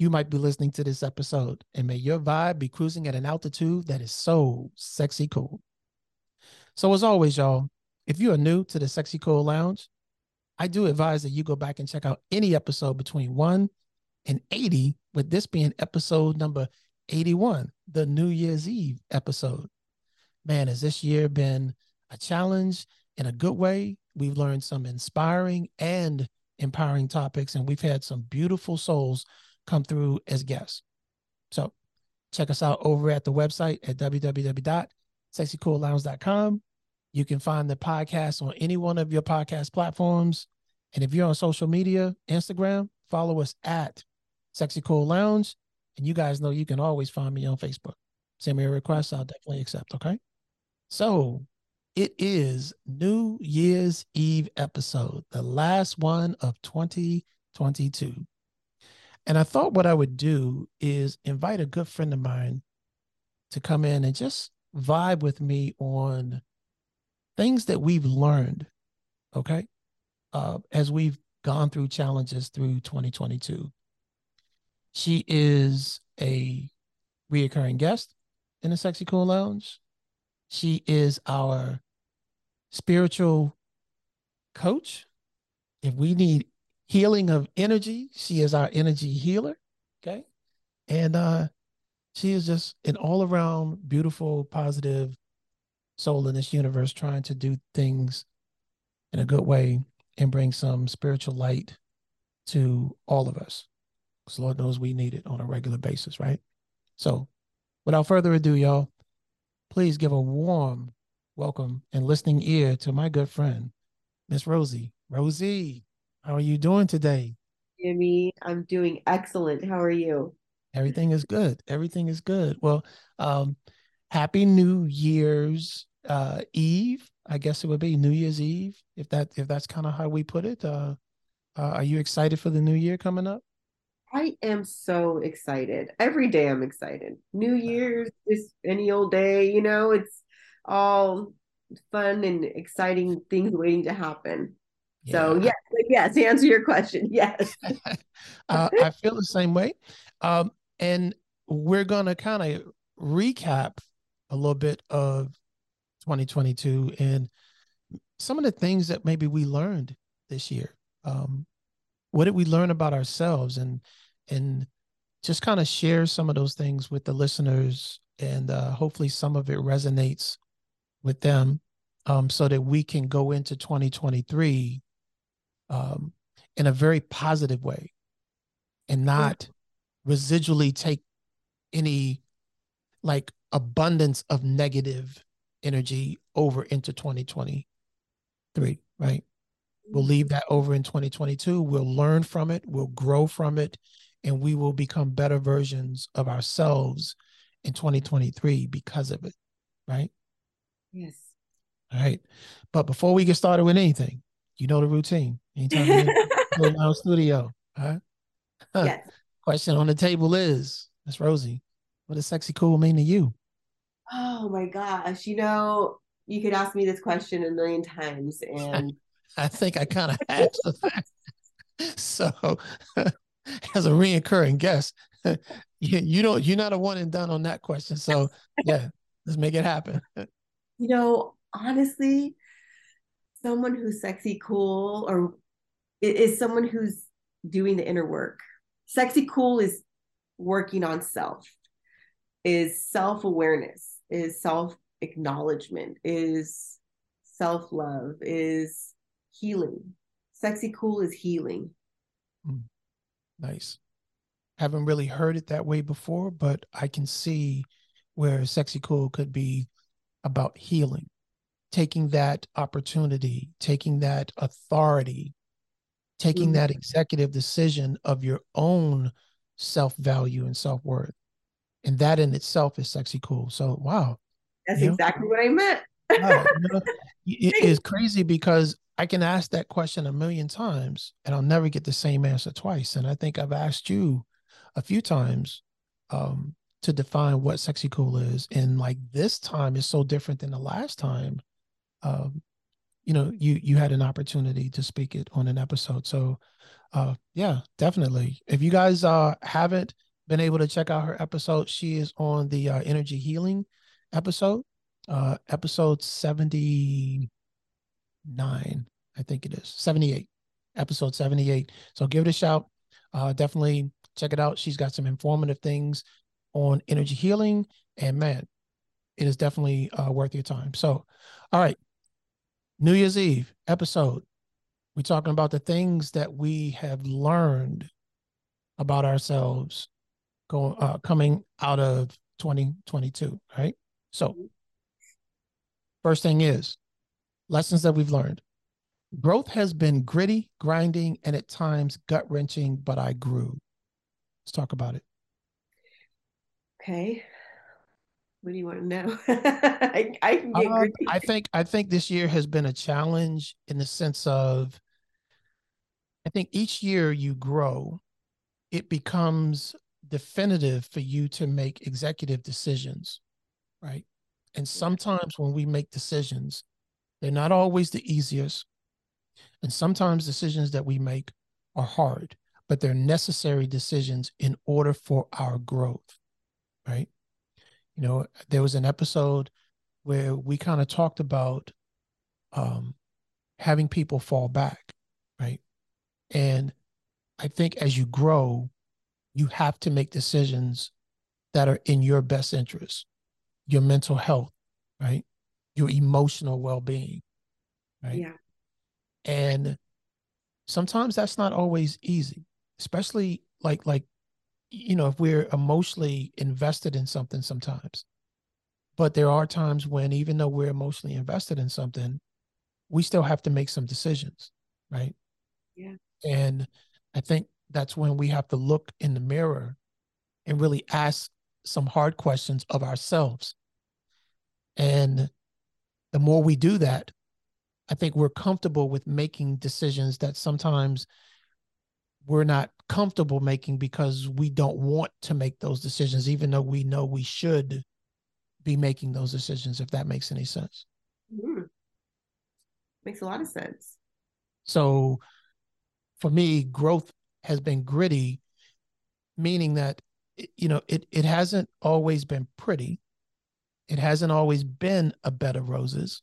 you might be listening to this episode. And may your vibe be cruising at an altitude that is so sexy cool. So, as always, y'all, if you are new to the Sexy Cool Lounge, I do advise that you go back and check out any episode between 1 and 80, with this being episode number 81, the New Year's Eve episode. Man, has this year been a challenge in a good way? We've learned some inspiring and empowering topics, and we've had some beautiful souls come through as guests. So check us out over at the website at www.sexycoollounge.com. You can find the podcast on any one of your podcast platforms. And if you're on social media, Instagram, follow us at Sexy Cool Lounge. And you guys know you can always find me on Facebook. Send me a request, I'll definitely accept. Okay. So it is New Year's Eve episode, the last one of 2022. And I thought what I would do is invite a good friend of mine to come in and just vibe with me on things that we've learned, okay, uh, as we've gone through challenges through 2022. She is a reoccurring guest in the Sexy Cool Lounge. She is our spiritual coach. If we need healing of energy. She is our energy healer. Okay. And uh, she is just an all around beautiful, positive soul in this universe trying to do things in a good way and bring some spiritual light to all of us. Because Lord knows we need it on a regular basis, right? So without further ado, y'all, please give a warm welcome and listening ear to my good friend, Miss Rosie. Rosie, how are you doing today? Jimmy, I'm doing excellent. How are you? Everything is good. Everything is good. Well, um, happy New Year's uh, Eve. I guess it would be New Year's Eve, if that if that's kind of how we put it. Uh, uh, are you excited for the new year coming up? I am so excited. Every day I'm excited. New Year's is any old day, you know, it's all fun and exciting things waiting to happen. Yeah. So yes, yes, answer your question, yes. uh, I feel the same way, um, and we're gonna kind of recap a little bit of 2022 and some of the things that maybe we learned this year. Um, what did we learn about ourselves, and and just kind of share some of those things with the listeners, and uh, hopefully some of it resonates with them, um, so that we can go into 2023 um, in a very positive way and not residually take any like abundance of negative energy over into 2023 right? We'll leave that over in 2022 we'll learn from it. We'll grow from it. And we will become better versions of ourselves in 2023 because of it right? Yes. All right. But before we get started with anything you know the routine Anytime you're in our studio. Huh? Yes. Question on the table is, Miss Rosie, what does sexy cool mean to you? Oh my gosh. You know, you could ask me this question a million times and I think I kind of that. So as a reoccurring guest, you, you don't you're not a one and done on that question. So yeah, let's make it happen. You know, honestly, someone who's sexy cool or is someone who's doing the inner work. Sexy cool is working on self, is self awareness, is self acknowledgement, is self love, is healing. Sexy cool is healing. Mm, nice. Haven't really heard it that way before, but I can see where sexy cool could be about healing, taking that opportunity, taking that authority taking mm-hmm. that executive decision of your own self value and self worth And that in itself is sexy cool. So wow. That's exactly know? what I meant. wow, you know, it is crazy because I can ask that question a million times and I'll never get the same answer twice. And I think I've asked you a few times um, to define what sexy cool is. And like this time is so different than the last time. Um, you know, you you had an opportunity to speak it on an episode. So uh yeah, definitely. If you guys uh haven't been able to check out her episode, she is on the uh, energy healing episode, uh episode 79 I think it is 78, episode 78. So give it a shout. Uh, definitely check it out. She's got some informative things on energy healing, and man, it is definitely uh, worth your time. So, all right, New Year's Eve episode. We're talking about the things that we have learned about ourselves going uh, coming out of 2022. Right. So, first thing is lessons that we've learned. Growth has been gritty, grinding, and at times gut wrenching, but I grew. Let's talk about it. Okay. What do you want to know? I, I, can get um, I think I think this year has been a challenge in the sense of I think each year you grow, it becomes definitive for you to make executive decisions, right? And sometimes when we make decisions, they're not always the easiest. And sometimes decisions that we make are hard, but they're necessary decisions in order for our growth, right? You know, there was an episode where we kind of talked about um, having people fall back, right? And I think as you grow, you have to make decisions that are in your best interest, your mental health, right? Your emotional well being, right? Yeah. And sometimes that's not always easy, especially like like you know, if we're emotionally invested in something sometimes. But there are times when even though we're emotionally invested in something, we still have to make some decisions, right? Yeah. And I think that's when we have to look in the mirror and really ask some hard questions of ourselves. And the more we do that, I think we're comfortable with making decisions that sometimes we're not comfortable making because we don't want to make those decisions, even though we know we should be making those decisions, if that makes any sense. Mm-hmm. Makes a lot of sense. So for me, growth has been gritty, meaning that you know it it hasn't always been pretty. It hasn't always been a bed of roses,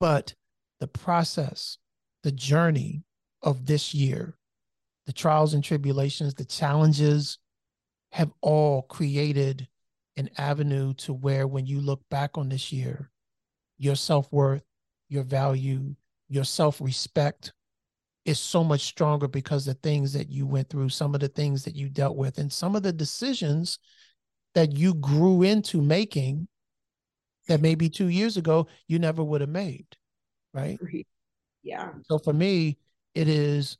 but the process, the journey of this year, the trials and tribulations, the challenges have all created an avenue to where when you look back on this year, your self worth, your value, your self respect is so much stronger because the things that you went through, some of the things that you dealt with, and some of the decisions that you grew into making that maybe two years ago you never would have made right? Yeah. So for me, it is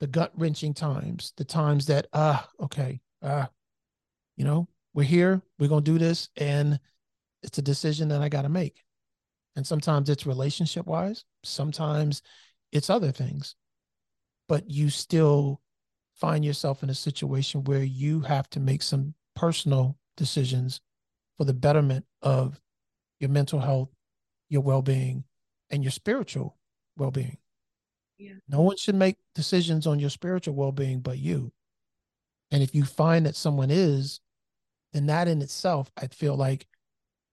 the gut wrenching times, the times that, ah, uh, okay, ah, uh, you know, we're here, we're going to do this. And it's a decision that I got to make. And sometimes it's relationship wise, sometimes it's other things, but you still find yourself in a situation where you have to make some personal decisions for the betterment of your mental health, your well being, and your spiritual well being. Yeah. No one should make decisions on your spiritual well being but you. And if you find that someone is, then that in itself, I feel like,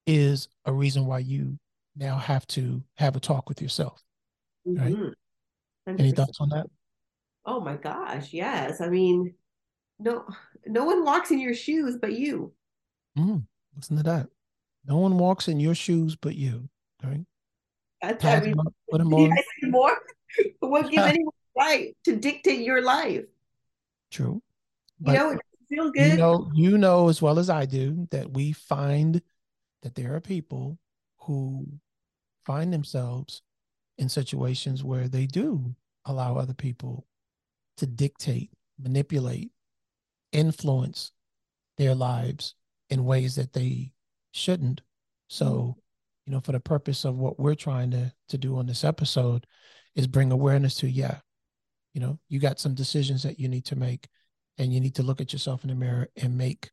is a reason why you now have to have a talk with yourself. Right. Mm-hmm. Any thoughts on that? Oh my gosh, yes. I mean, no, no one walks in your shoes but you. Mm, listen to that. No one walks in your shoes but you. Right. That's I mean, put them on. more. what gives anyone the right to dictate your life? True. But you know, it feels good. You know, you know as well as I do that we find that there are people who find themselves in situations where they do allow other people to dictate, manipulate, influence their lives in ways that they shouldn't. So, Mm-hmm. you know, for the purpose of what we're trying to to do on this episode is bring awareness to, yeah, you know, you got some decisions that you need to make and you need to look at yourself in the mirror and make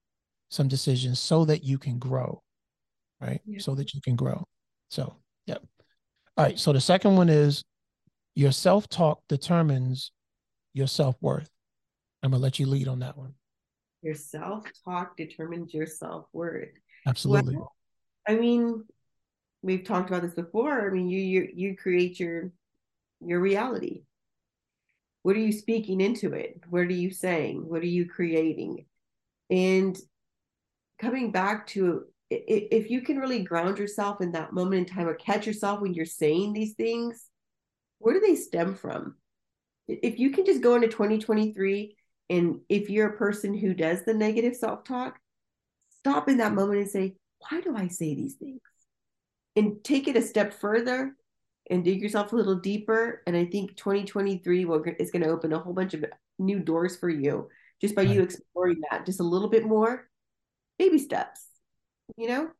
some decisions so that you can grow, right? Yeah. So that you can grow. So, yep. All right. So the second one is your self talk determines your self worth. I'm going to let you lead on that one. Your self talk determines your self worth. Absolutely. Well, I mean, we've talked about this before. I mean, you you you create your your reality. What are you speaking into it? What are you saying? What are you creating? And coming back to if you can really ground yourself in that moment in time or catch yourself when you're saying these things, where do they stem from? If you can just go into 2023 and if you're a person who does the negative self-talk, stop in that moment and say, why do I say these things? And take it a step further and dig yourself a little deeper. And I think 2023 will, is going to open a whole bunch of new doors for you just by you exploring that just a little bit more. Baby steps, you know?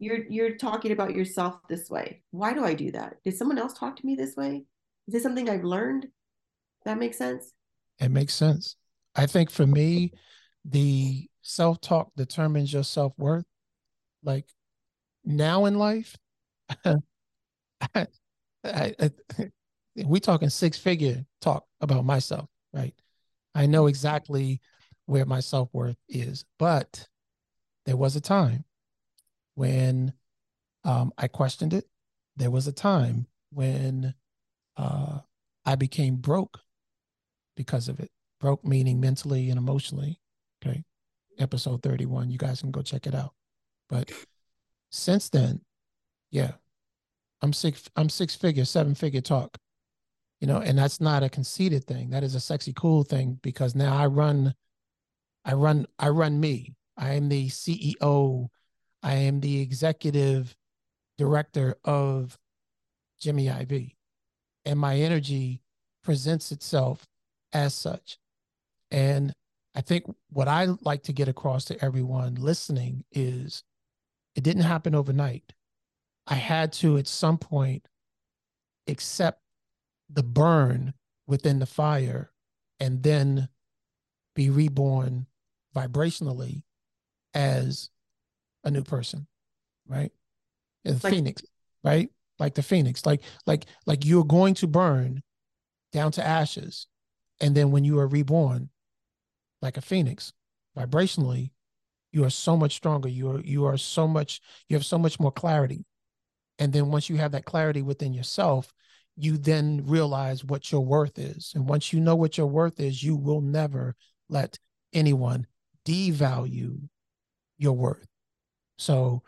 You're you're talking about yourself this way. Why do I do that? Did someone else talk to me this way? Is this something I've learned? That makes sense? It makes sense. I think for me, the self talk determines your self worth. Like now in life, I, I, I, we talking six figure talk about myself, right? I know exactly where my self worth is, but there was a time when um, I questioned it. There was a time when uh, I became broke because of it. Broke meaning mentally and emotionally. Okay. Episode 31. You guys can go check it out. But since then, yeah, I'm six, I'm six figure, seven figure talk. You know, and that's not a conceited thing. That is a sexy, cool thing because now I run, I run, I run me. I am the CEO. I am the executive director of Jimmy IV. And my energy presents itself as such. And I think what I like to get across to everyone listening is it didn't happen overnight. I had to, at some point, accept the burn within the fire and then be reborn vibrationally as a new person, right? As Like- phoenix, right? Like the phoenix, like like like you're going to burn down to ashes, and then when you are reborn, like a phoenix, vibrationally, you are so much stronger. You are you are so much you have so much more clarity, and then once you have that clarity within yourself, you then realize what your worth is, and once you know what your worth is, you will never let anyone devalue your worth. So,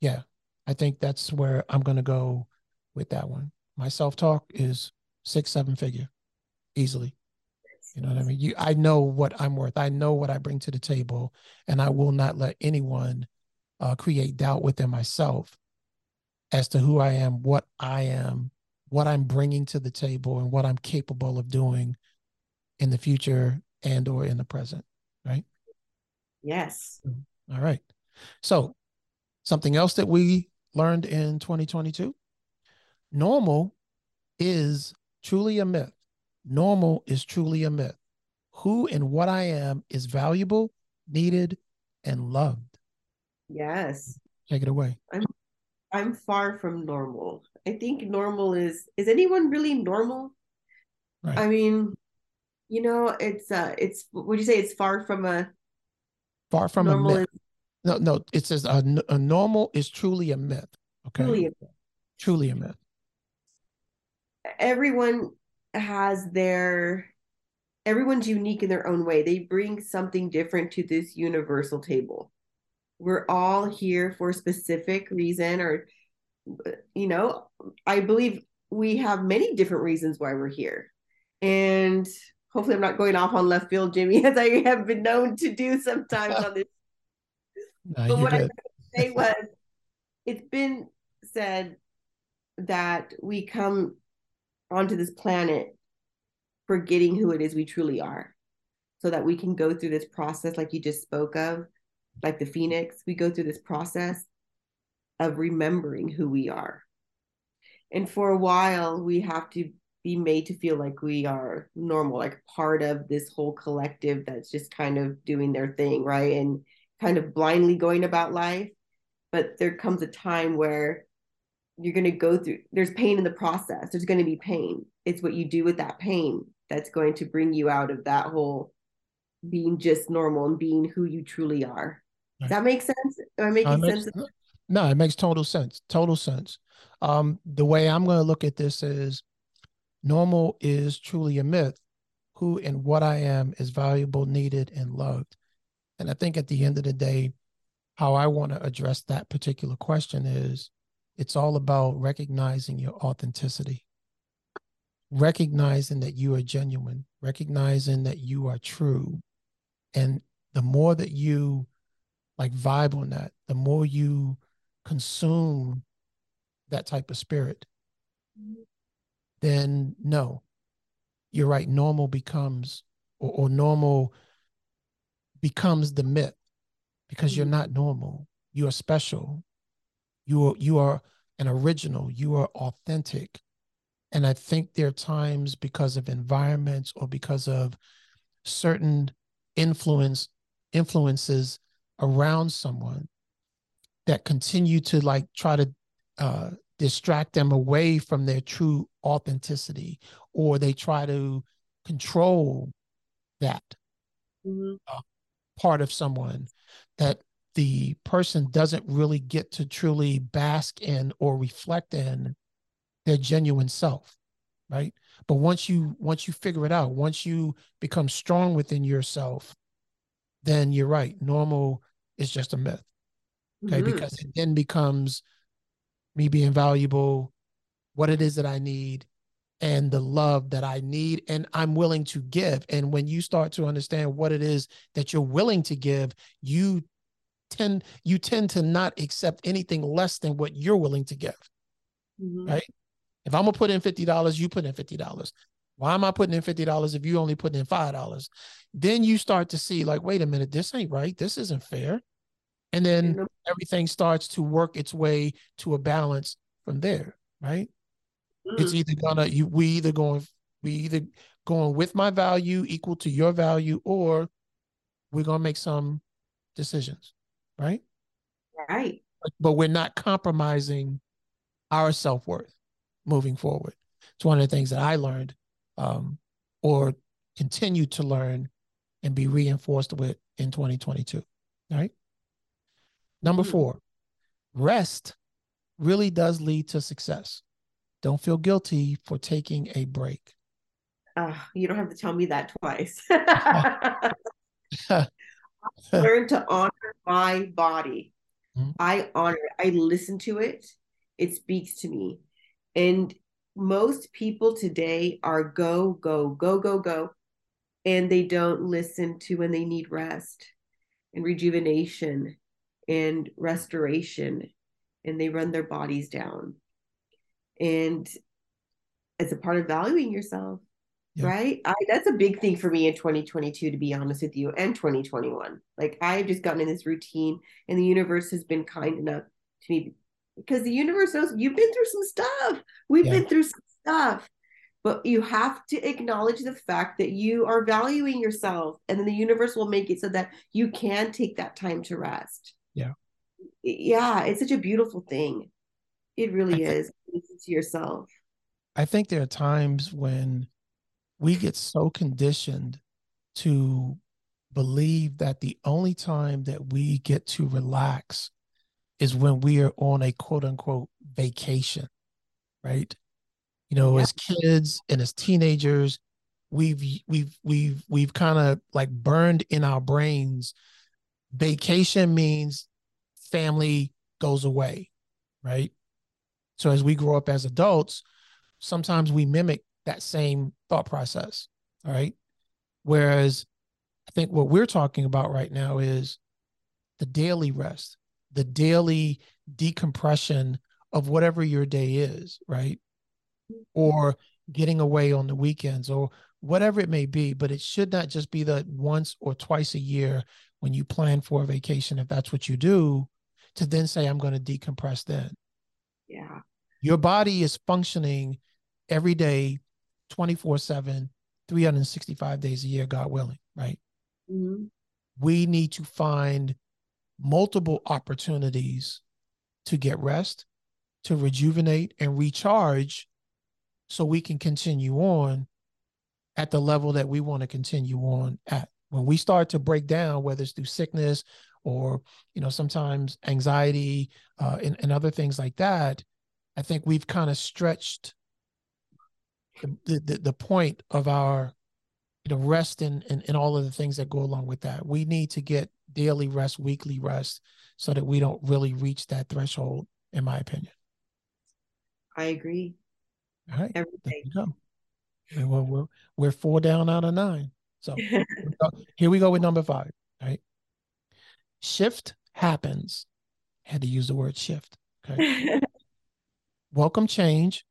yeah, I think that's where I'm going to go with that one. My self talk is six, seven figure easily. You know what I mean? You, I know what I'm worth. I know what I bring to the table, and I will not let anyone uh, create doubt within myself as to who I am, what I am, what I'm bringing to the table, and what I'm capable of doing in the future and or in the present. Right. Yes. All right. So, something else that we learned in 2022 normal is truly a myth. Normal is truly a myth. Who and what I am is valuable, needed, and loved. Yes. Take it away. I'm far from normal. I think normal is is anyone really normal? Right. I mean, you know, it's uh it's would you say it's far from a Far from a myth. is No, no, it says a normal is truly a myth. Okay. truly truly a myth. everyone has their everyone's unique in their own way. They bring something different to this universal table. We're all here for a specific reason or you know, I believe we have many different reasons why we're here. And hopefully I'm not going off on left field, Jimmy, as I have been known to do sometimes on this No, But what I good. say was it's been said that we come onto this planet forgetting who it is we truly are so that we can go through this process like you just spoke of like the phoenix, we go through this process of remembering who we are. And for a while, we have to be made to feel like we are normal, like part of this whole collective that's just kind of doing their thing, right? And kind of blindly going about life. But there comes a time where you're going to go through, there's pain in the process. There's going to be pain. It's what you do with that pain that's going to bring you out of that whole being just normal and being who you truly are. That make sense? Am I making makes, sense? No, it makes total sense. Total sense. Um, the way I'm going to look at this is normal is truly a myth. Who and what I am is valuable, needed, and loved. And I think at the end of the day, how I want to address that particular question is it's all about recognizing your authenticity, recognizing that you are genuine, recognizing that you are true. And the more that you like vibe on that, the more you consume that type of spirit, then no, you're right. Normal becomes, or, or normal becomes the myth because you're mm-hmm. not normal. You are special. You are, you are an original. You are authentic. And I think there are times because of environments or because of certain influence influences around someone that continue to like try to uh, distract them away from their true authenticity or they try to control that mm-hmm. uh, part of someone that the person doesn't really get to truly bask in or reflect in their genuine self right but once you once you figure it out once you become strong within yourself then you're right. Normal is just a myth okay? Mm-hmm. because it then becomes me being valuable what it is that i need and the love that i need and i'm willing to give. And when you start to understand what it is that you're willing to give you tend you tend to not accept anything less than what you're willing to give mm-hmm. right? If i'm gonna put in $50 you put in $50 why am i putting in $50 if you only put in $5 then you start to see like wait a minute this ain't right. This isn't fair. And then mm-hmm. everything starts to work its way to a balance from there right? Mm-hmm. it's either gonna you we either going we either going with my value equal to your value or we're gonna make some decisions right? Right. But, but we're not compromising our self-worth moving forward. It's one of the things that i learned um, or continue to learn and be reinforced with in 2022 right Number mm-hmm. four, rest really does lead to success. Don't feel guilty for taking a break. Uh, you don't have to tell me that twice. learn to honor my body. Mm-hmm. I honor it. I listen to it. It speaks to me. And most people today are go, go, go, go, go. And they don't listen to when they need rest and rejuvenation and restoration and they run their bodies down and as a part of valuing yourself yeah. right I, that's a big thing for me in 2022 to be honest with you and 2021 like i've just gotten in this routine and the universe has been kind enough to me because the universe knows you've been through some stuff we've yeah. been through some stuff but you have to acknowledge the fact that you are valuing yourself and then the universe will make it so that you can take that time to rest yeah. Yeah, it's such a beautiful thing. It really th- is. Listen to yourself. I think there are times when we get so conditioned to believe that the only time that we get to relax is when we are on a quote unquote vacation, right? You know, yeah. as kids and as teenagers, we've we've we've we've kind of like burned in our brains vacation means family goes away, right? So as we grow up as adults, sometimes we mimic that same thought process, all right? Whereas I think what we're talking about right now is the daily rest, the daily decompression of whatever your day is, right? Or getting away on the weekends or whatever it may be, but it should not just be the once or twice a year when you plan for a vacation, if that's what you do, to then say, I'm going to decompress then. Yeah. Your body is functioning every day, 24 7, 365 days a year, God willing, right? Mm-hmm. We need to find multiple opportunities to get rest, to rejuvenate and recharge so we can continue on at the level that we want to continue on at. When we start to break down, whether it's through sickness or, you know, sometimes anxiety uh, and, and other things like that, I think we've kind of stretched the, the, the point of our you know rest and, and and all of the things that go along with that. We need to get daily rest weekly rest so that we don't really reach that threshold in my opinion. I agree. All right. Every there you go. And we're, we're, we're four down out of nine. So here we go with number five right? Shift happens. I had to use the word shift okay? Welcome change.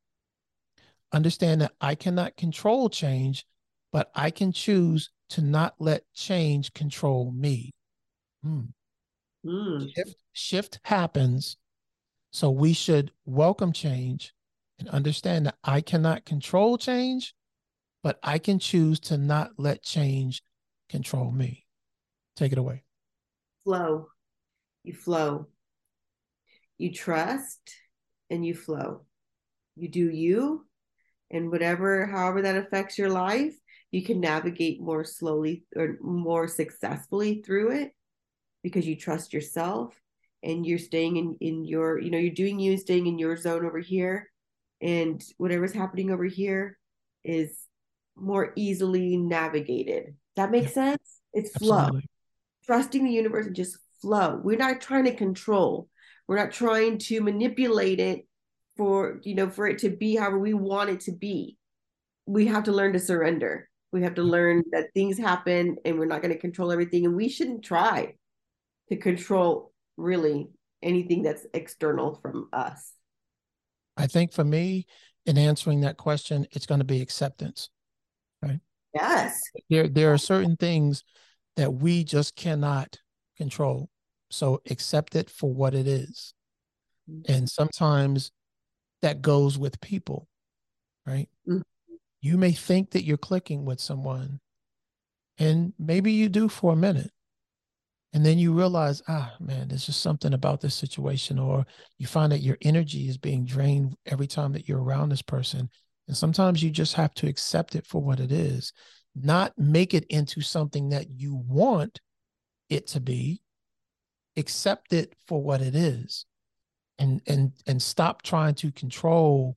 Understand that i cannot control change but I can choose to not let change control me. Mm. Shift, shift happens. So we should welcome change and understand that I cannot control change, but I can choose to not let change control me. Take it away. Flow. You flow. You trust and you flow. You do you and whatever, however that affects your life, you can navigate more slowly or more successfully through it because you trust yourself and you're staying in in your you know you're doing you and staying in your zone over here. And whatever's happening over here is more easily navigated. That makes yeah. sense? It's flow. Absolutely. trusting the universe and just flow. We're not trying to control. We're not trying to manipulate it for you know for it to be however we want it to be. We have to learn to surrender we have to learn that things happen and we're not going to control everything. And we shouldn't try to control really anything that's external from us. I think for me, in answering that question, it's going to be acceptance. Right. Yes. There, there are certain things that we just cannot control. So accept it for what it is. Mm-hmm. And sometimes that goes with people, right? Mm-hmm you may think that you're clicking with someone and maybe you do for a minute and then you realize ah man there's just something about this situation or you find that your energy is being drained every time that you're around this person and sometimes you just have to accept it for what it is. Not make it into something that you want it to be. Accept it for what it is and and and stop trying to control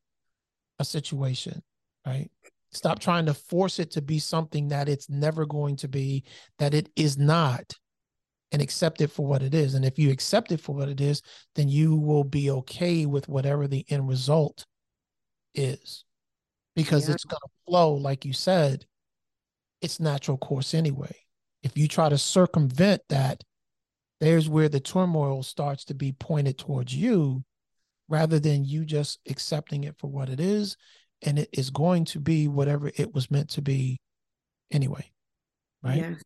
a situation right Stop trying to force it to be something that it's never going to be, that it is not, and accept it for what it is. And if you accept it for what it is, then you will be okay with whatever the end result is because yeah. it's going to flow, like you said, its natural course anyway. If you try to circumvent that, there's where the turmoil starts to be pointed towards you rather than you just accepting it for what it is and it is going to be whatever it was meant to be anyway. Right? Yes,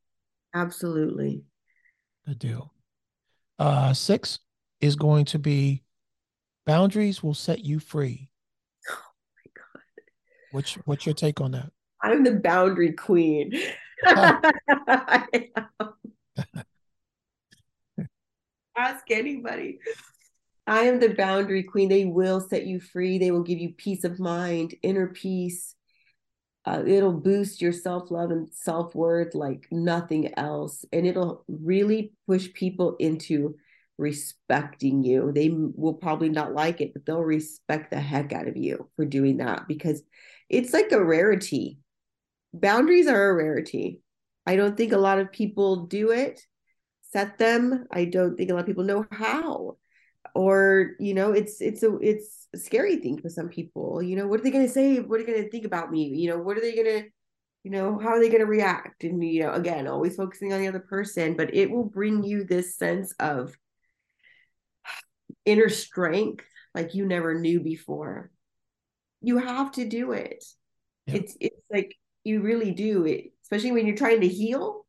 absolutely. Good deal. Uh six is going to be boundaries will set you free. Oh my god. What's what's your take on that? I'm the boundary queen. Ask anybody. I am the boundary queen. They will set you free. They will give you peace of mind, inner peace. Uh, it'll boost your self love and self worth like nothing else. And it'll really push people into respecting you. They will probably not like it, but they'll respect the heck out of you for doing that because it's like a rarity. Boundaries are a rarity. I don't think a lot of people do it, set them. I don't think a lot of people know how or you know it's it's a it's a scary thing for some people you know what are they going to say? What are they going to think about me? You know what are they going to you know how are they going to react? And you know again always focusing on the other person but it will bring you this sense of inner strength like you never knew before. You have to do it. Yeah. it's it's like You really do. It, especially when you're trying to heal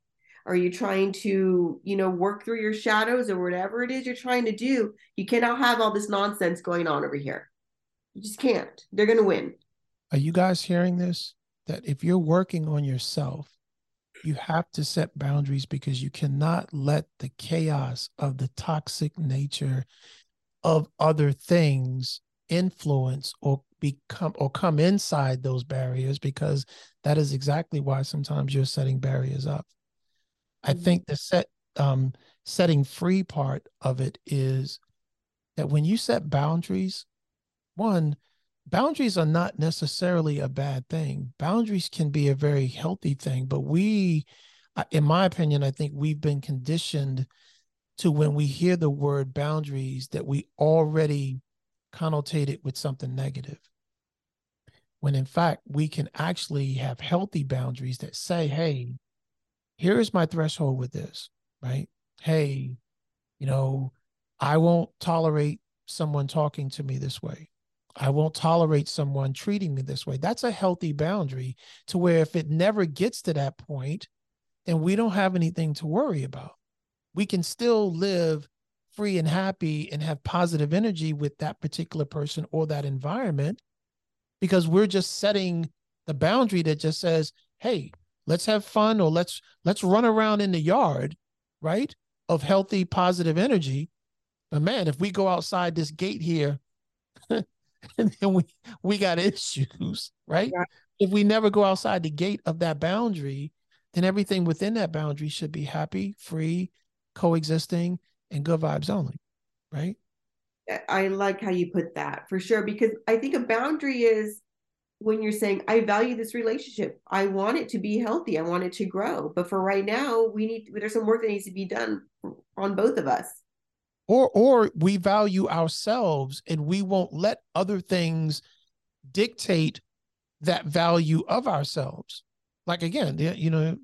or you're trying to, you know, work through your shadows or whatever it is you're trying to do. You cannot have all this nonsense going on over here. You just can't. They're going to win. Are you guys hearing this? That if you're working on yourself, you have to set boundaries because you cannot let the chaos of the toxic nature of other things influence or become or come inside those barriers because that is exactly why sometimes you're setting barriers up. I mm-hmm. think the set um setting free part of it is that when you set boundaries, one, boundaries are not necessarily a bad thing. Boundaries can be a very healthy thing, but we, in my opinion, I think we've been conditioned to when we hear the word boundaries that we already connotate it with something negative. When in fact, we can actually have healthy boundaries that say, hey, here is my threshold with this, right? Hey, you know, I won't tolerate someone talking to me this way. I won't tolerate someone treating me this way. That's a healthy boundary to where if it never gets to that point, then we don't have anything to worry about. We can still live free and happy and have positive energy with that particular person or that environment because we're just setting the boundary that just says, "Hey, let's have fun or let's let's run around in the yard, right? Of healthy positive energy." But man, if we go outside this gate here and then we we got issues, right? Yeah. If we never go outside the gate of that boundary, then everything within that boundary should be happy, free, coexisting, and good vibes only, right? I like how you put that for sure because I think a boundary is when you're saying I value this relationship. I want it to be healthy. I want it to grow. But for right now, we need there's some work that needs to be done on both of us or or we value ourselves and we won't let other things dictate that value of ourselves like again you know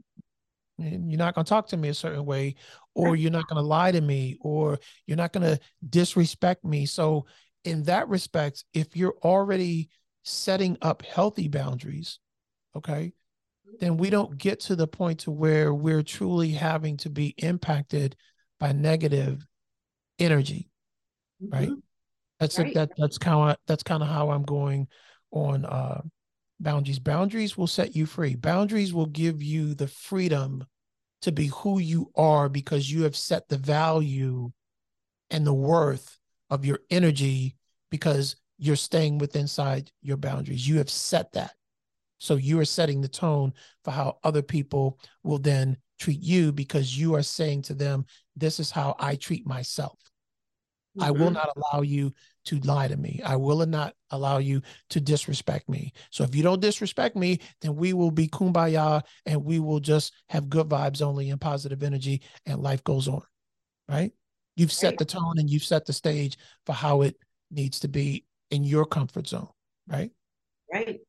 you're not going to talk to me a certain way or you're not going to lie to me or you're not going to disrespect me so in that respect if you're already setting up healthy boundaries okay then we don't get to the point to where we're truly having to be impacted by negative energy, right? Mm-hmm. That's right. That that's kind of that's kind of how I'm going on uh boundaries. Boundaries will set you free. Boundaries will give you the freedom to be who you are because you have set the value and the worth of your energy because you're staying within inside your boundaries. You have set that. So you are setting the tone for how other people will then treat you because you are saying to them, This is how I treat myself. Mm-hmm. I will mm-hmm. not allow you to lie to me. I will not allow you to disrespect me. So if you don't disrespect me, then we will be kumbaya and we will just have good vibes only and positive energy and life goes on. Right? You've set the tone and you've set the stage for how it needs to be in your comfort zone. Right? Right.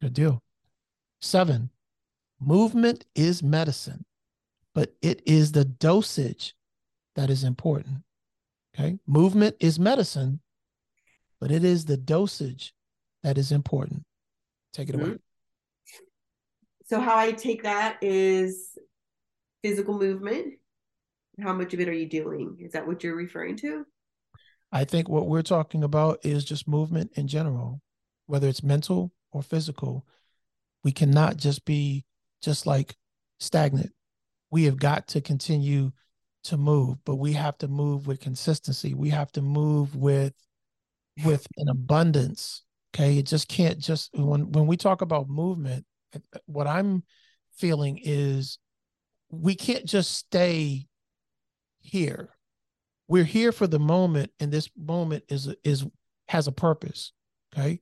Good deal. Seven, movement is medicine but it is the dosage that is important. Okay. Movement is medicine, but it is the dosage that is important. Take it mm-hmm. away. So, how I take that is physical movement. How much of it are you doing? Is that what you're referring to? I think what we're talking about is just movement in general, whether it's mental or physical. We cannot just be just like stagnant we have got to continue to move, but we have to move with consistency. We have to move with with an abundance. Okay. It just can't just when when we talk about movement, what I'm feeling is we can't just stay here. We're here for the moment, and this moment is is has a purpose. Okay.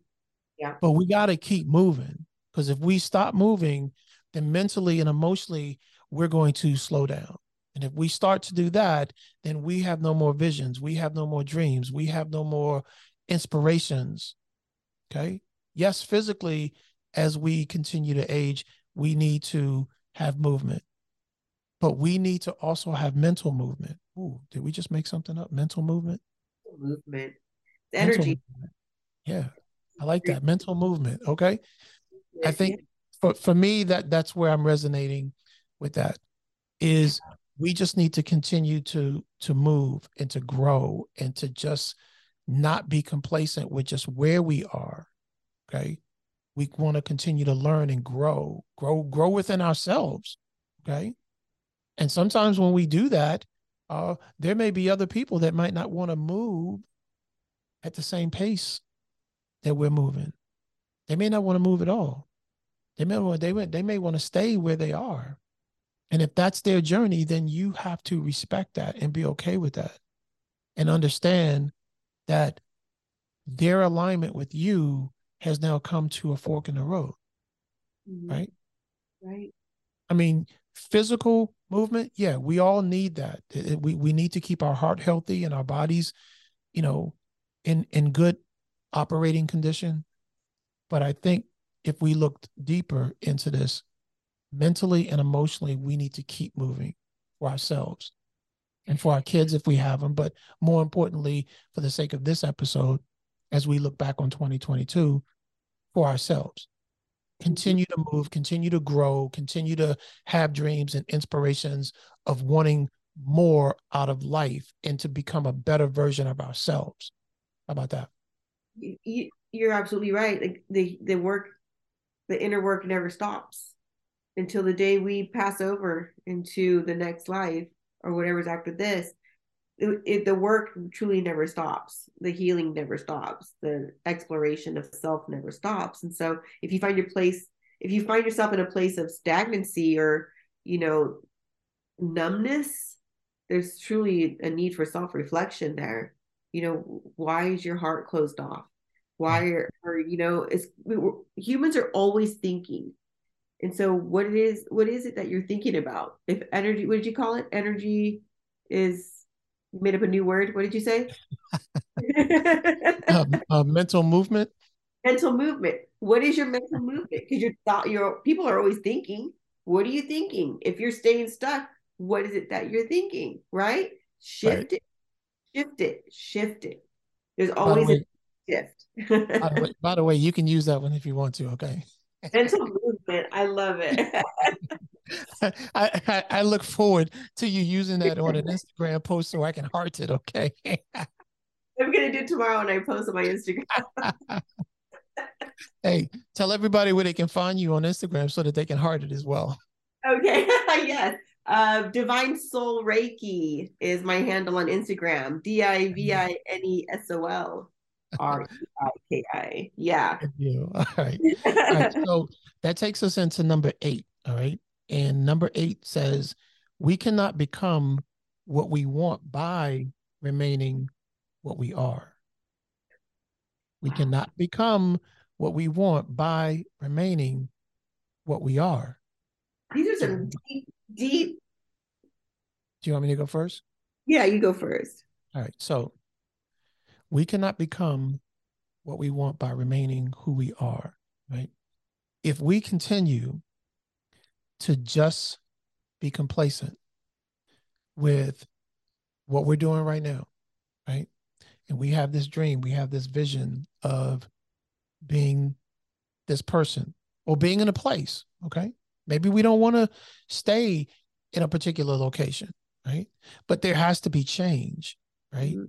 Yeah. But we got to keep moving because if we stop moving, then mentally and emotionally we're going to slow down. And if we start to do that, then we have no more visions. We have no more dreams. We have no more inspirations. Okay. Yes, physically, as we continue to age, we need to have movement, but we need to also have mental movement. Ooh, did we just make something up? Mental movement? Movement. Energy. Movement. Yeah. I like that. Mental movement. Okay. I think for for me that that's where I'm resonating with that is we just need to continue to to move and to grow and to just not be complacent with just where we are okay we want to continue to learn and grow grow grow within ourselves okay and sometimes when we do that uh there may be other people that might not want to move at the same pace that we're moving they may not want to move at all they may want, they they may want to stay where they are and if that's their journey, then you have to respect that and be okay with that and understand that their alignment with you has now come to a fork in the road. Mm-hmm. Right? Right. I mean, physical movement, yeah, we all need that. We we need to keep our heart healthy and our bodies, you know, in in good operating condition. But I think if we looked deeper into this, mentally and emotionally, we need to keep moving for ourselves and for our kids if we have them. But more importantly, for the sake of this episode, as we look back on 2022, for ourselves. Continue to move, continue to grow, continue to have dreams and inspirations of wanting more out of life and to become a better version of ourselves. How about that? You, you're absolutely right. The the work, the inner work never stops until the day we pass over into the next life or whatever's after this it, it, the work truly never stops. The healing never stops. The exploration of self never stops. And so if you find your place if you find yourself in a place of stagnancy or you know numbness there's truly a need for self-reflection there. You know why is your heart closed off? Why mm. are, are you know it's humans are always thinking. And so what it is, what is it that you're thinking about? If energy, what did you call it? Energy is you made up a new word. What did you say? um, uh, mental movement. Mental movement. What is your mental movement? Because your thought, your people are always thinking. What are you thinking? If you're staying stuck, what is it that you're thinking? Right? Shift right. it. Shift it. Shift it. There's always the way, a shift. by, the way, by the way, you can use that one if you want to. Okay. Mental movement. I love it. I, I, I look forward to you using that on an Instagram post so I can heart it. Okay. I'm gonna do it tomorrow when I post on my Instagram. hey, tell everybody where they can find you on Instagram so that they can heart it as well. Okay. yes. Uh, Divine Soul Reiki is my handle on Instagram. D I V I N E S O L. R E I K I. Yeah. All right. All right. So that takes us into number eight. All right. And number eight says, we cannot become what we want by remaining what we are. We cannot become what we want by remaining what we are. These are some deep, deep. Do you want me to go first? Yeah, you go first. All right. So we cannot become what we want by remaining who we are, right? If we continue to just be complacent with what we're doing right now, right? And we have this dream, we have this vision of being this person or being in a place, okay? Maybe we don't want to stay in a particular location, right? But there has to be change, right? Mm-hmm.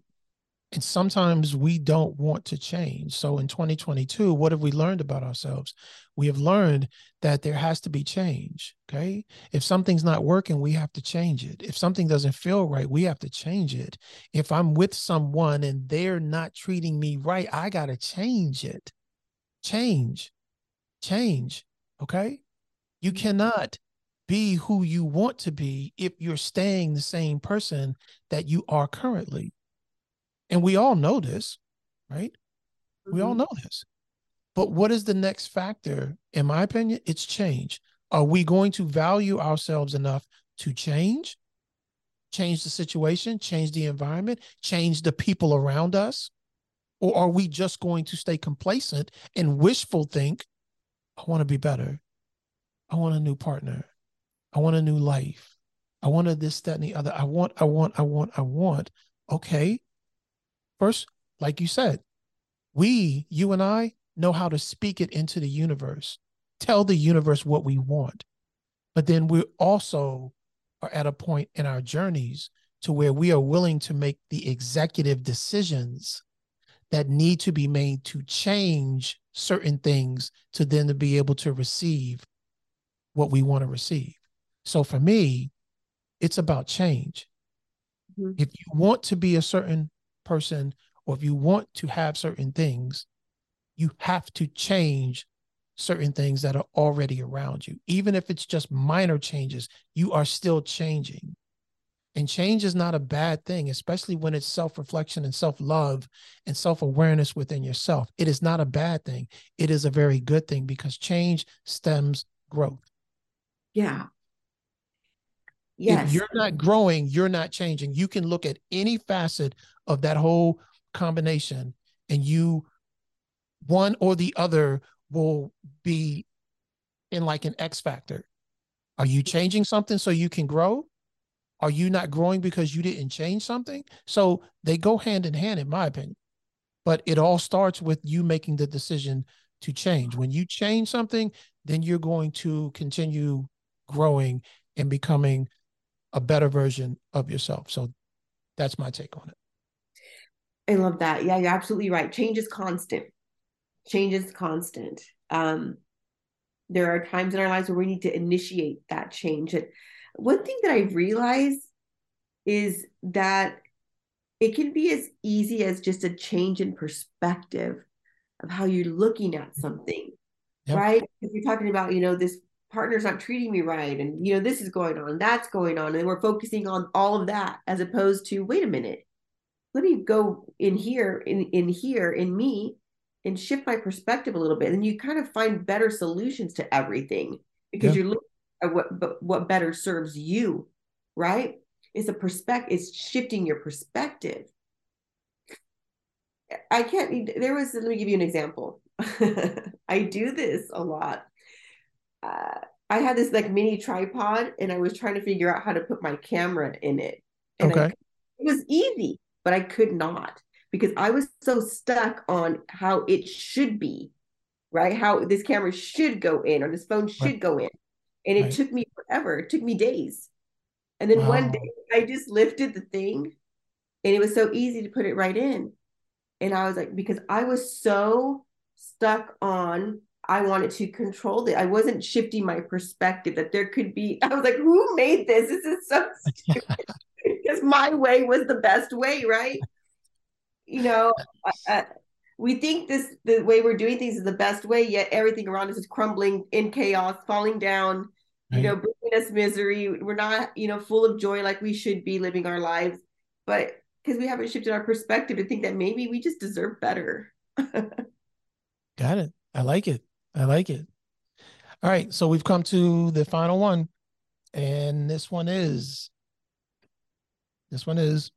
And sometimes we don't want to change. So in 2022, what have we learned about ourselves? We have learned that there has to be change. Okay. If something's not working, we have to change it. If something doesn't feel right, we have to change it. If I'm with someone and they're not treating me right, I got to change it. Change, change. Okay. You cannot be who you want to be if you're staying the same person that you are currently. And we all know this, right? Mm-hmm. We all mm-hmm. know this. But what is the next factor? In my opinion, it's change. Are we going to value ourselves enough to change? Change the situation, change the environment, change the people around us? Or are we just going to stay complacent and wishful think, I want to be better. I want a new partner. I want a new life. I want a this, that, and the other. I want, I want, I want, I want. Okay. First, like you said, we, you and I, know how to speak it into the universe. tell the universe what we want. But then we also are at a point in our journeys to where we are willing to make the executive decisions that need to be made to change certain things to then to be able to receive what we want to receive. So for me, it's about change. Mm-hmm. If you want to be a certain person or if you want to have certain things, you have to change certain things that are already around you. Even if it's just minor changes, you are still changing. And change is not a bad thing, especially when it's self reflection and self love and self awareness within yourself. It is not a bad thing. It is a very good thing because change stems growth. Yeah. Yes. If you're not growing, you're not changing. You can look at any facet of that whole combination and you, one or the other, will be in like an X factor. Are you changing something so you can grow? Are you not growing because you didn't change something? So they go hand in hand, in my opinion. But it all starts with you making the decision to change. When you change something, then you're going to continue growing and becoming a better version of yourself. So that's my take on it. I love that. Yeah, you're absolutely right. Change is constant. Change is constant. Um, there are times in our lives where we need to initiate that change. And one thing that I've realized is that it can be as easy as just a change in perspective of how you're looking at something, yep. right? If you're talking about, you know, this partner's not treating me right, and you know, this is going on, that's going on, and we're focusing on all of that as opposed to, wait a minute, let me go in here, in in here, in me, and shift my perspective a little bit, and you kind of find better solutions to everything because yep. you're looking at what what better serves you, right? It's a perspective. It's shifting your perspective. I can't. There was. Let me give you an example. I do this a lot. Uh, I had this like mini tripod, and I was trying to figure out how to put my camera in it. And okay. I, it was easy, but I could not because I was so stuck on how it should be, right? How this camera should go in or this phone should right. go in. And it right. took me forever. It took me days. And then wow. one day I just lifted the thing and it was so easy to put it right in. And I was like, because I was so stuck on, I wanted to control it. I wasn't shifting my perspective that there could be, I was like, who made this? This is so stupid. because my way was the best way, right? You know, uh, we think this the way we're doing things is the best way yet everything around us is crumbling in chaos falling down right. you know bringing us misery we're not you know full of joy like we should be living our lives but because we haven't shifted our perspective to think that maybe we just deserve better got it i like it i like it all right so we've come to the final one and this one is this one is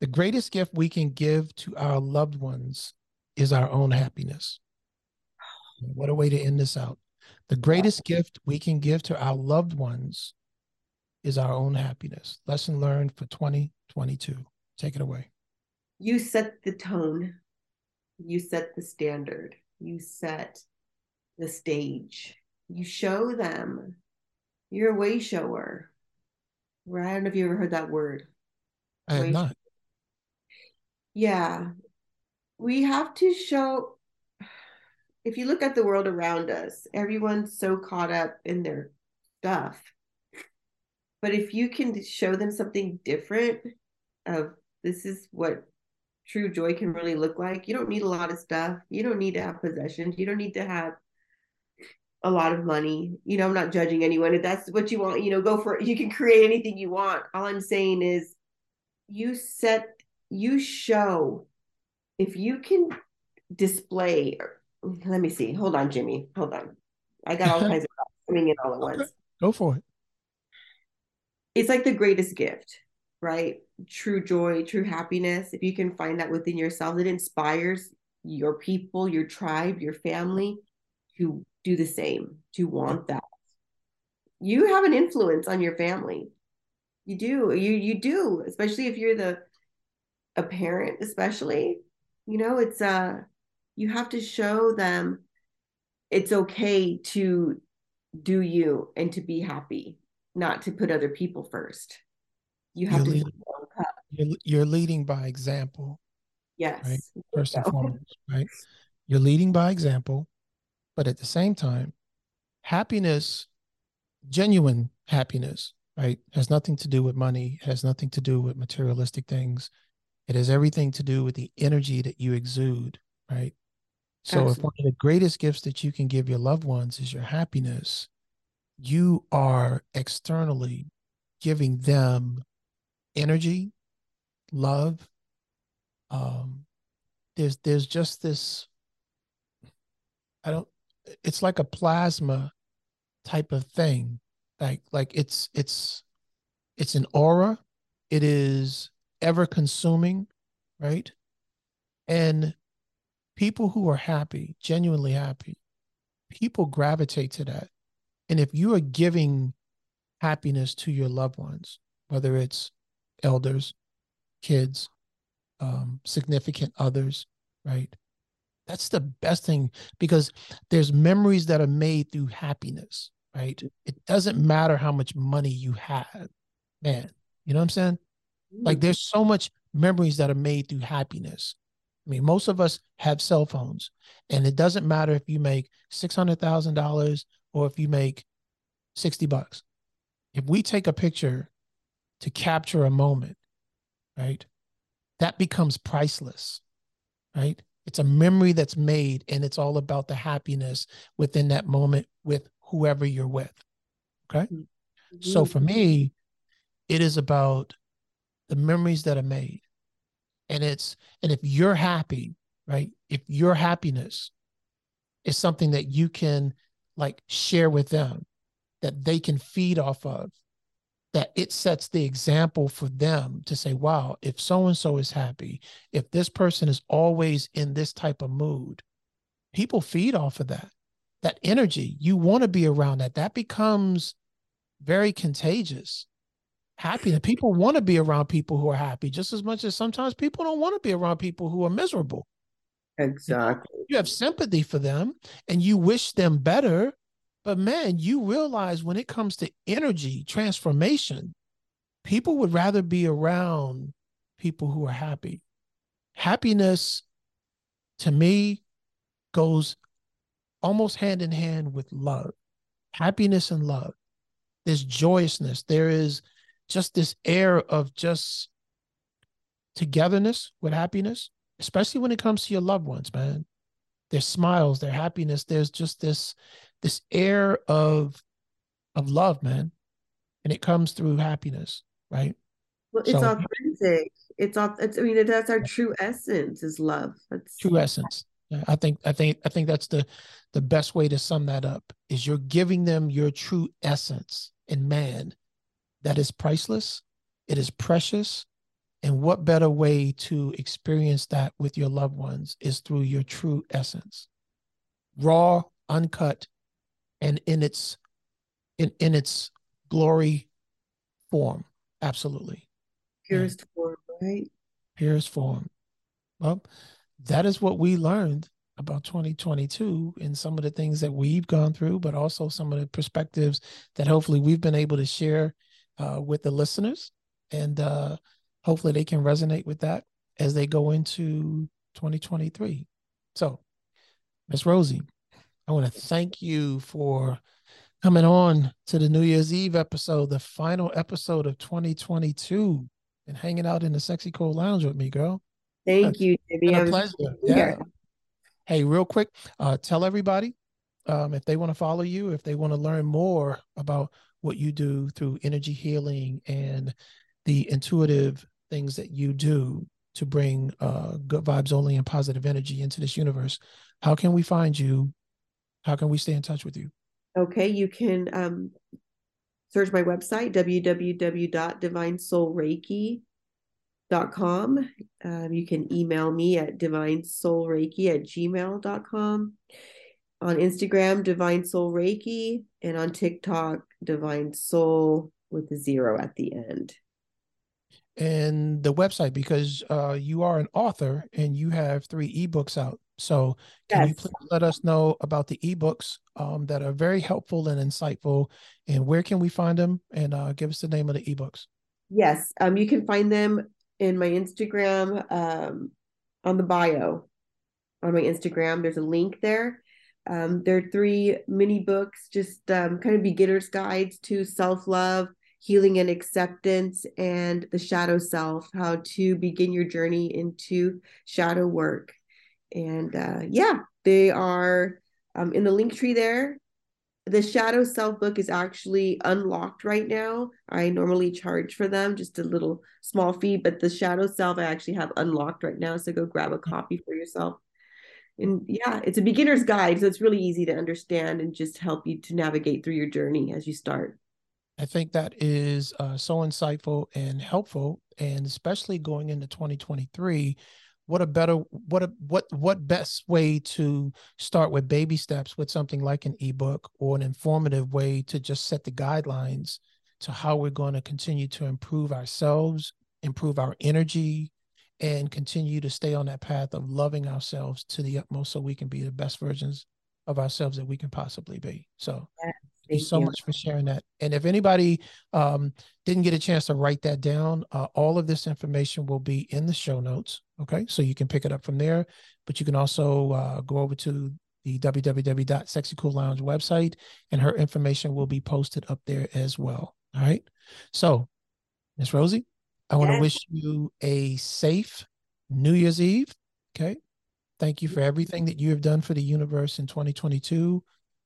the greatest gift we can give to our loved ones is our own happiness. What a way to end this out. The greatest gift we can give to our loved ones is our own happiness. Lesson learned for 2022. Take it away. You set the tone, you set the standard, you set the stage, you show them. You're a way shower. Right? I don't know if you ever heard that word. I have not. Yeah, we have to show if you look at the world around us everyone's so caught up in their stuff but if you can show them something different of this is what true joy can really look like you don't need a lot of stuff you don't need to have possessions you don't need to have a lot of money. You know i'm not judging anyone. If that's what you want you know go for it. You can create anything you want. All i'm saying is you set you show if you can display let me see. Hold on jimmy. Hold on. I got all kinds of coming in all at once. Go for it. It's like the greatest gift right? True joy true happiness. If you can find that within yourself it inspires your people your tribe your family to do the same to want that you have an influence on your family you do you you do especially if you're the a parent especially you know it's uh you have to show them it's okay to do you and to be happy, not to put other people first. You have You're to leading, you're, you're leading by example, yes. right? First and foremost, right? You're leading by example, but at the same time, happiness, genuine happiness, right, has nothing to do with money, has nothing to do with materialistic things. It has everything to do with the energy that you exude, right? So, if one of the greatest gifts that you can give your loved ones is your happiness, you are externally giving them energy, love. Um, there's there's just this. I don't. It's like a plasma type of thing, like like it's it's it's an aura. It is ever consuming, right? And people who are happy, genuinely happy, people gravitate to that. And if you are giving happiness to your loved ones, whether it's elders, kids, um, significant others, right? That's the best thing because there's memories that are made through happiness, right? It doesn't matter how much money you have, man. You know what I'm saying? Like mm. there's so much memories that are made through happiness. I mean, most of us have cell phones, and it doesn't matter if you make six hundred thousand dollars or if you make sixty bucks. If we take a picture to capture a moment, right, that becomes priceless, right? It's a memory that's made, and it's all about the happiness within that moment with whoever you're with. Okay. Mm-hmm. So for me, it is about the memories that are made. And it's, and if you're happy, right? If your happiness is something that you can like share with them, that they can feed off of, that it sets the example for them to say, wow, if so and so is happy, if this person is always in this type of mood, people feed off of that. That energy, you want to be around that. That becomes very contagious happiness. People want to be around people who are happy just as much as sometimes people don't want to be around people who are miserable. Exactly. You have sympathy for them and you wish them better. But man, you realize when it comes to energy transformation, people would rather be around people who are happy. Happiness to me goes almost hand in hand with love. Happiness and love. There's joyousness. There is just this air of just togetherness with happiness, especially when it comes to your loved ones, man. Their smiles, their happiness. There's just this this air of of love, man, and it comes through happiness, right? Well, it's So- authentic. It's it's I mean that's our true essence is love. That's True essence. Yeah, I think I think I think that's the the best way to sum that up is you're giving them your true essence. And man, that is priceless. It is precious. And what better way to experience that with your loved ones is through your true essence. Raw, uncut, and in its in, in its glory form. Absolutely. purest form, right? Purest form. Well, that is what we learned about 2022 and some of the things that we've gone through, but also some of the perspectives that hopefully we've been able to share uh, with the listeners. And uh, hopefully they can resonate with that as they go into 2023. So, Miss Rosie, I want to thank you for coming on to the New Year's Eve episode, the final episode of 2022, and hanging out in the Sexy Cool Lounge with me, girl. Thank you, Debbie. A pleasure. Yeah. Hey, real quick, uh, tell everybody um, if they want to follow you, if they want to learn more about what you do through energy healing and the intuitive things that you do to bring uh, good vibes only and positive energy into this universe. How can we find you? How can we stay in touch with you? Okay, you can um, search my website, www.divinesoulreiki.com. Um, you can email me at divinesoulreiki at gmail.com. On Instagram, Divine Soul Reiki, and on TikTok, Divine Soul with a zero at the end. And the website, because uh, you are an author and you have three ebooks out. So, can you please let us know about the ebooks um, that are very helpful and insightful, and where can we find them? And uh, give us the name of the ebooks. Yes, um, you can find them in my Instagram, um, on the bio on my Instagram. There's a link there. Um, there are three mini books, just um, kind of beginner's guides to self love, healing and acceptance, and the shadow self, how to begin your journey into shadow work. And uh, yeah, they are um, in the Linktree there. The shadow self book is actually unlocked right now. I normally charge for them just a little small fee, but the shadow self I actually have unlocked right now. So go grab a copy for yourself and yeah, it's a beginner's guide, so it's really easy to understand and just help you to navigate through your journey as you start. I think that is uh, so insightful and helpful, and especially going into 2023. What a better what a what what best way to start with baby steps with something like an ebook or an informative way to just set the guidelines to how we're going to continue to improve ourselves, improve our energy, and continue to stay on that path of loving ourselves to the utmost so we can be the best versions of ourselves that we can possibly be. So thank you so much for sharing that. And if anybody um, didn't get a chance to write that down, uh, all of this information will be in the show notes. Okay. So you can pick it up from there, but you can also uh, go over to the www.sexycool lounge website and her information will be posted up there as well. All right. So, Miss Rosie, I want to Yes. wish you a safe New Year's Eve. Okay. Thank you for everything that you have done for the universe in 2022.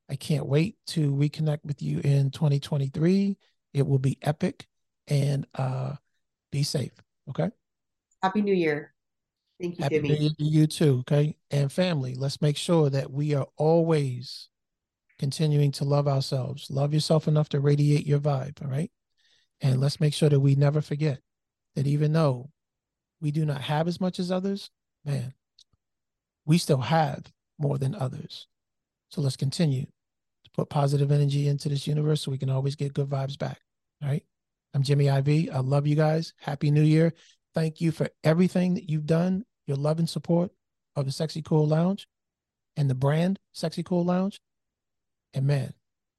I can't wait to reconnect with you in 2023. It will be epic and uh be safe. Okay. Happy New Year. Thank you, Happy Jimmy. New Year to you too. Okay. And family, let's make sure that we are always continuing to love ourselves. Love yourself enough to radiate your vibe. All right. And let's make sure that we never forget that even though we do not have as much as others, man, we still have more than others. So let's continue put positive energy into this universe so we can always get good vibes back. All right. I'm Jimmy IV. I love you guys. Happy New Year. Thank you for everything that you've done, your love and support of the Sexy Cool Lounge and the brand Sexy Cool Lounge. And man,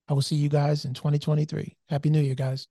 I will see you guys in 2023. Happy New Year, guys.